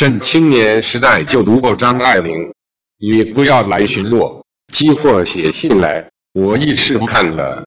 朕青年时代就读过张爱玲，你不要来寻我，寄或写信来，我一时看了。